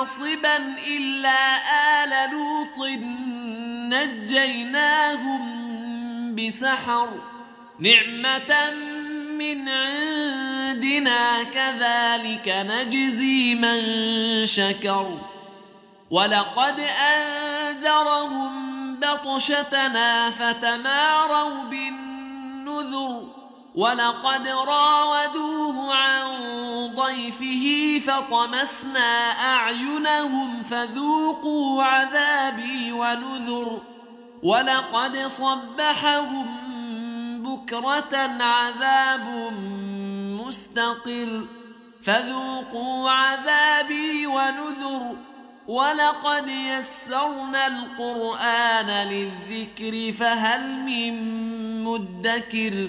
حاصبا إلا آل لوط نجيناهم بسحر. نعمة من عندنا كذلك نجزي من شكر. ولقد أنذرهم بطشتنا فتماروا بالنذر. ولقد راودوه عن ضيفه فطمسنا أعينهم فذوقوا عذابي ونذر ولقد صبحهم بكرة عذاب مستقر فذوقوا عذابي ونذر ولقد يسرنا القرآن للذكر فهل من مدكر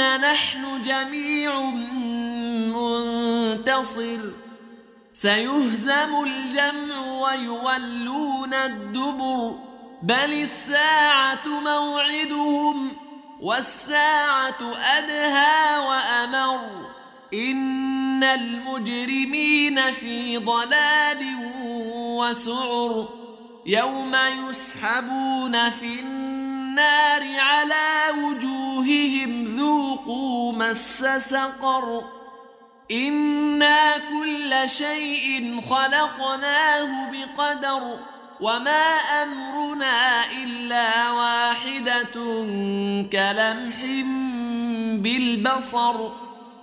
نحن جميع منتصر. سيهزم الجمع ويولون الدبر. بل الساعة موعدهم والساعة أدهى وأمر. إن المجرمين في ضلال وسعر. يوم يسحبون في النار على وجوههم ذوقوا مس سقر إنا كل شيء خلقناه بقدر وما أمرنا إلا واحدة كلمح بالبصر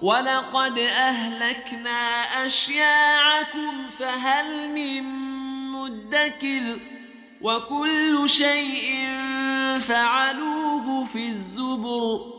ولقد أهلكنا أشياعكم فهل من مدكر وكل شيء فعلوه في الزبر